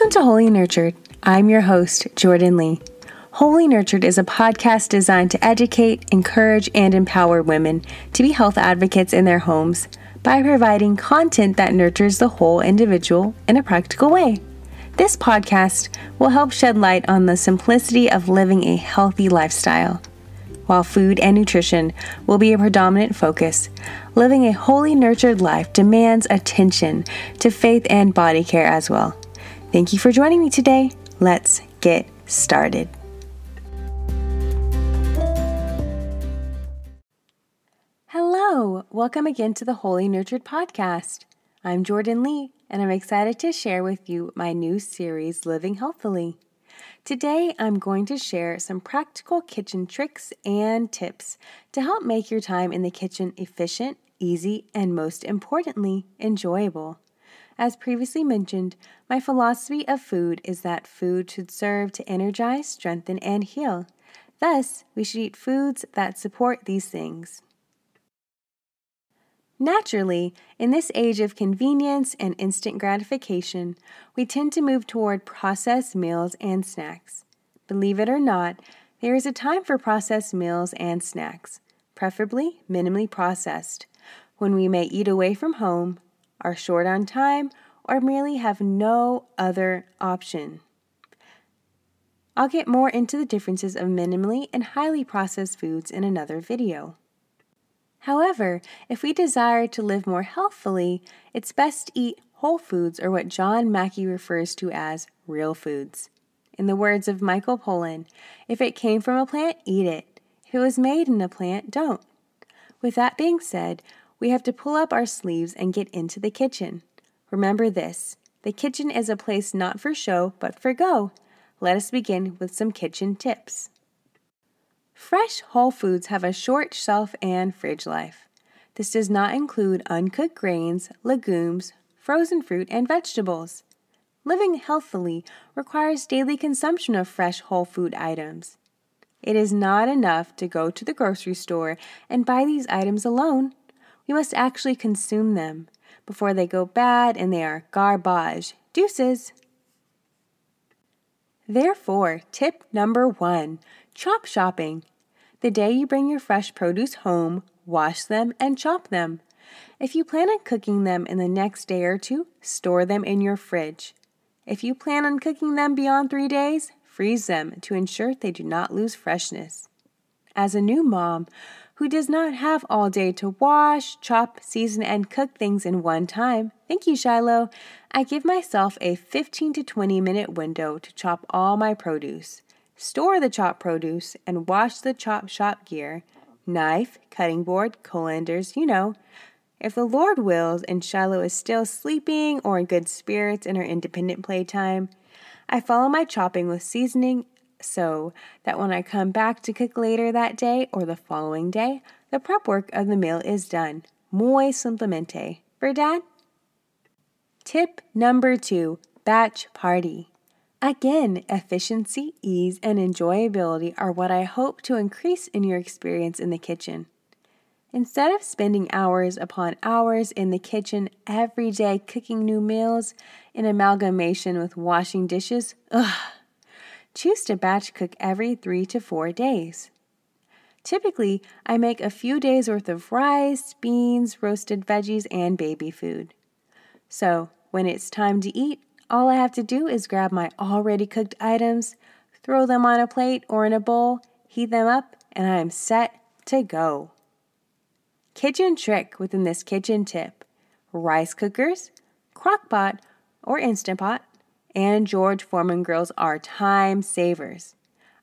Welcome to Holy Nurtured. I'm your host, Jordan Lee. Holy Nurtured is a podcast designed to educate, encourage, and empower women to be health advocates in their homes by providing content that nurtures the whole individual in a practical way. This podcast will help shed light on the simplicity of living a healthy lifestyle. While food and nutrition will be a predominant focus, living a holy, nurtured life demands attention to faith and body care as well. Thank you for joining me today. Let's get started. Hello, welcome again to the Holy Nurtured Podcast. I'm Jordan Lee, and I'm excited to share with you my new series, Living Healthfully. Today, I'm going to share some practical kitchen tricks and tips to help make your time in the kitchen efficient, easy, and most importantly, enjoyable. As previously mentioned, my philosophy of food is that food should serve to energize, strengthen, and heal. Thus, we should eat foods that support these things. Naturally, in this age of convenience and instant gratification, we tend to move toward processed meals and snacks. Believe it or not, there is a time for processed meals and snacks, preferably minimally processed, when we may eat away from home, are short on time, or merely have no other option. I'll get more into the differences of minimally and highly processed foods in another video. However, if we desire to live more healthfully, it's best to eat whole foods or what John Mackey refers to as real foods. In the words of Michael Pollan, if it came from a plant, eat it. If it was made in a plant, don't. With that being said, we have to pull up our sleeves and get into the kitchen. Remember this the kitchen is a place not for show, but for go. Let us begin with some kitchen tips. Fresh whole foods have a short shelf and fridge life. This does not include uncooked grains, legumes, frozen fruit, and vegetables. Living healthily requires daily consumption of fresh whole food items. It is not enough to go to the grocery store and buy these items alone. We must actually consume them before they go bad and they are garbage. Deuces! Therefore, tip number one chop shopping. The day you bring your fresh produce home, wash them and chop them. If you plan on cooking them in the next day or two, store them in your fridge. If you plan on cooking them beyond three days, freeze them to ensure they do not lose freshness. As a new mom who does not have all day to wash, chop, season, and cook things in one time, thank you, Shiloh, I give myself a 15 to 20 minute window to chop all my produce. Store the chopped produce, and wash the chop shop gear. Knife, cutting board, colanders, you know. If the Lord wills and Shiloh is still sleeping or in good spirits in her independent playtime, I follow my chopping with seasoning so that when I come back to cook later that day or the following day, the prep work of the meal is done. Muy simplemente. Verdad? Tip number two batch party. Again, efficiency, ease, and enjoyability are what I hope to increase in your experience in the kitchen. Instead of spending hours upon hours in the kitchen every day cooking new meals in amalgamation with washing dishes, ugh, choose to batch cook every three to four days. Typically, I make a few days worth of rice, beans, roasted veggies, and baby food. So, when it's time to eat, all I have to do is grab my already cooked items, throw them on a plate or in a bowl, heat them up, and I am set to go. Kitchen trick within this kitchen tip rice cookers, crock pot, or instant pot, and George Foreman grills are time savers.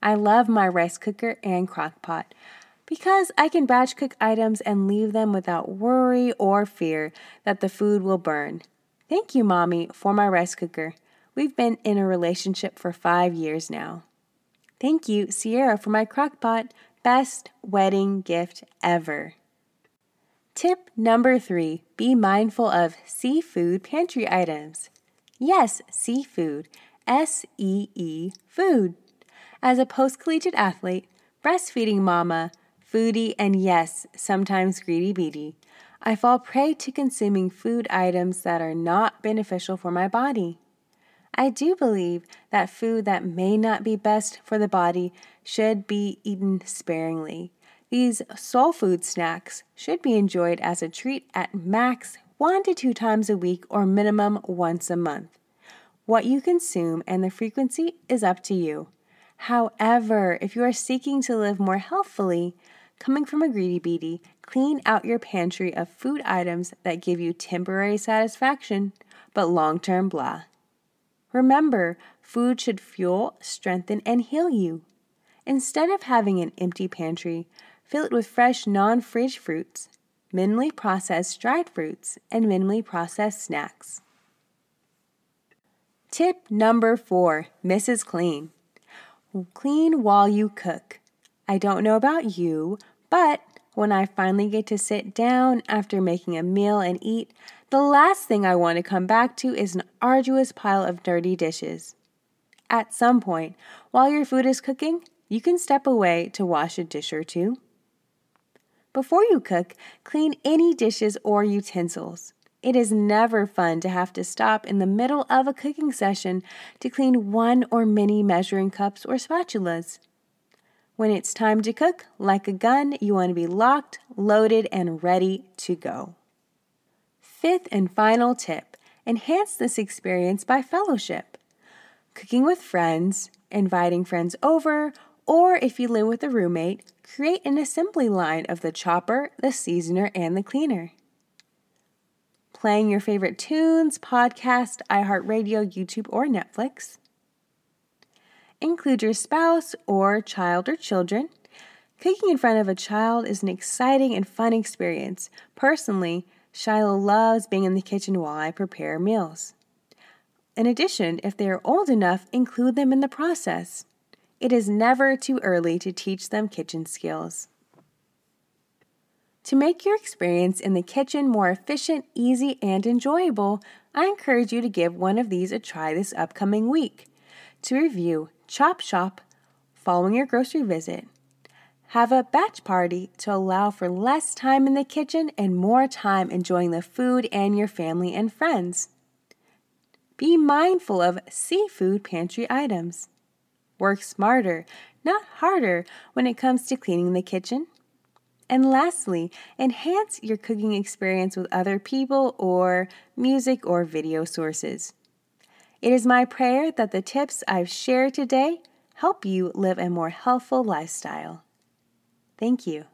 I love my rice cooker and crock pot because I can batch cook items and leave them without worry or fear that the food will burn. Thank you, Mommy, for my rice cooker. We've been in a relationship for five years now. Thank you, Sierra, for my crock pot. Best wedding gift ever. Tip number three be mindful of seafood pantry items. Yes, seafood. S E E food. As a post collegiate athlete, breastfeeding mama, foodie, and yes, sometimes greedy beady, I fall prey to consuming food items that are not beneficial for my body. I do believe that food that may not be best for the body should be eaten sparingly. These soul food snacks should be enjoyed as a treat at max one to two times a week or minimum once a month. What you consume and the frequency is up to you. However, if you are seeking to live more healthfully, coming from a greedy beady, clean out your pantry of food items that give you temporary satisfaction but long term blah. Remember, food should fuel, strengthen, and heal you. Instead of having an empty pantry, fill it with fresh non fridge fruits, minimally processed dried fruits, and minimally processed snacks. Tip number four Mrs. Clean. Clean while you cook. I don't know about you, but when I finally get to sit down after making a meal and eat, the last thing I want to come back to is an arduous pile of dirty dishes. At some point, while your food is cooking, you can step away to wash a dish or two. Before you cook, clean any dishes or utensils. It is never fun to have to stop in the middle of a cooking session to clean one or many measuring cups or spatulas. When it's time to cook, like a gun, you want to be locked, loaded, and ready to go. Fifth and final tip enhance this experience by fellowship. Cooking with friends, inviting friends over, or if you live with a roommate, create an assembly line of the chopper, the seasoner, and the cleaner. Playing your favorite tunes, podcast, iHeartRadio, YouTube, or Netflix Include your spouse or child or children. Cooking in front of a child is an exciting and fun experience. Personally, Shiloh loves being in the kitchen while I prepare meals. In addition, if they are old enough, include them in the process. It is never too early to teach them kitchen skills. To make your experience in the kitchen more efficient, easy, and enjoyable, I encourage you to give one of these a try this upcoming week. To review, chop shop following your grocery visit. Have a batch party to allow for less time in the kitchen and more time enjoying the food and your family and friends. Be mindful of seafood pantry items. Work smarter, not harder, when it comes to cleaning the kitchen. And lastly, enhance your cooking experience with other people or music or video sources. It is my prayer that the tips I've shared today help you live a more healthful lifestyle. Thank you.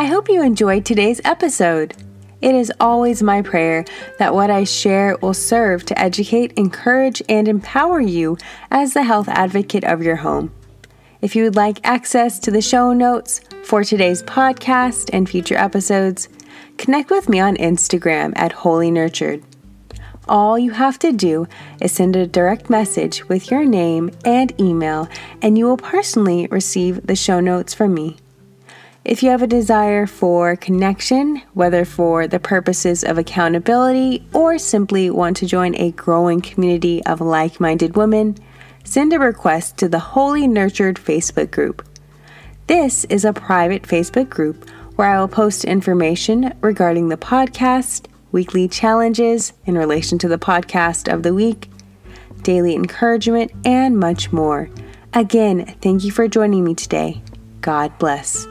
I hope you enjoyed today's episode. It is always my prayer that what I share will serve to educate, encourage, and empower you as the health advocate of your home. If you would like access to the show notes for today's podcast and future episodes, connect with me on Instagram at Holy Nurtured. All you have to do is send a direct message with your name and email, and you will personally receive the show notes from me. If you have a desire for connection, whether for the purposes of accountability or simply want to join a growing community of like minded women, send a request to the Holy Nurtured Facebook group. This is a private Facebook group where I will post information regarding the podcast, weekly challenges in relation to the podcast of the week, daily encouragement, and much more. Again, thank you for joining me today. God bless.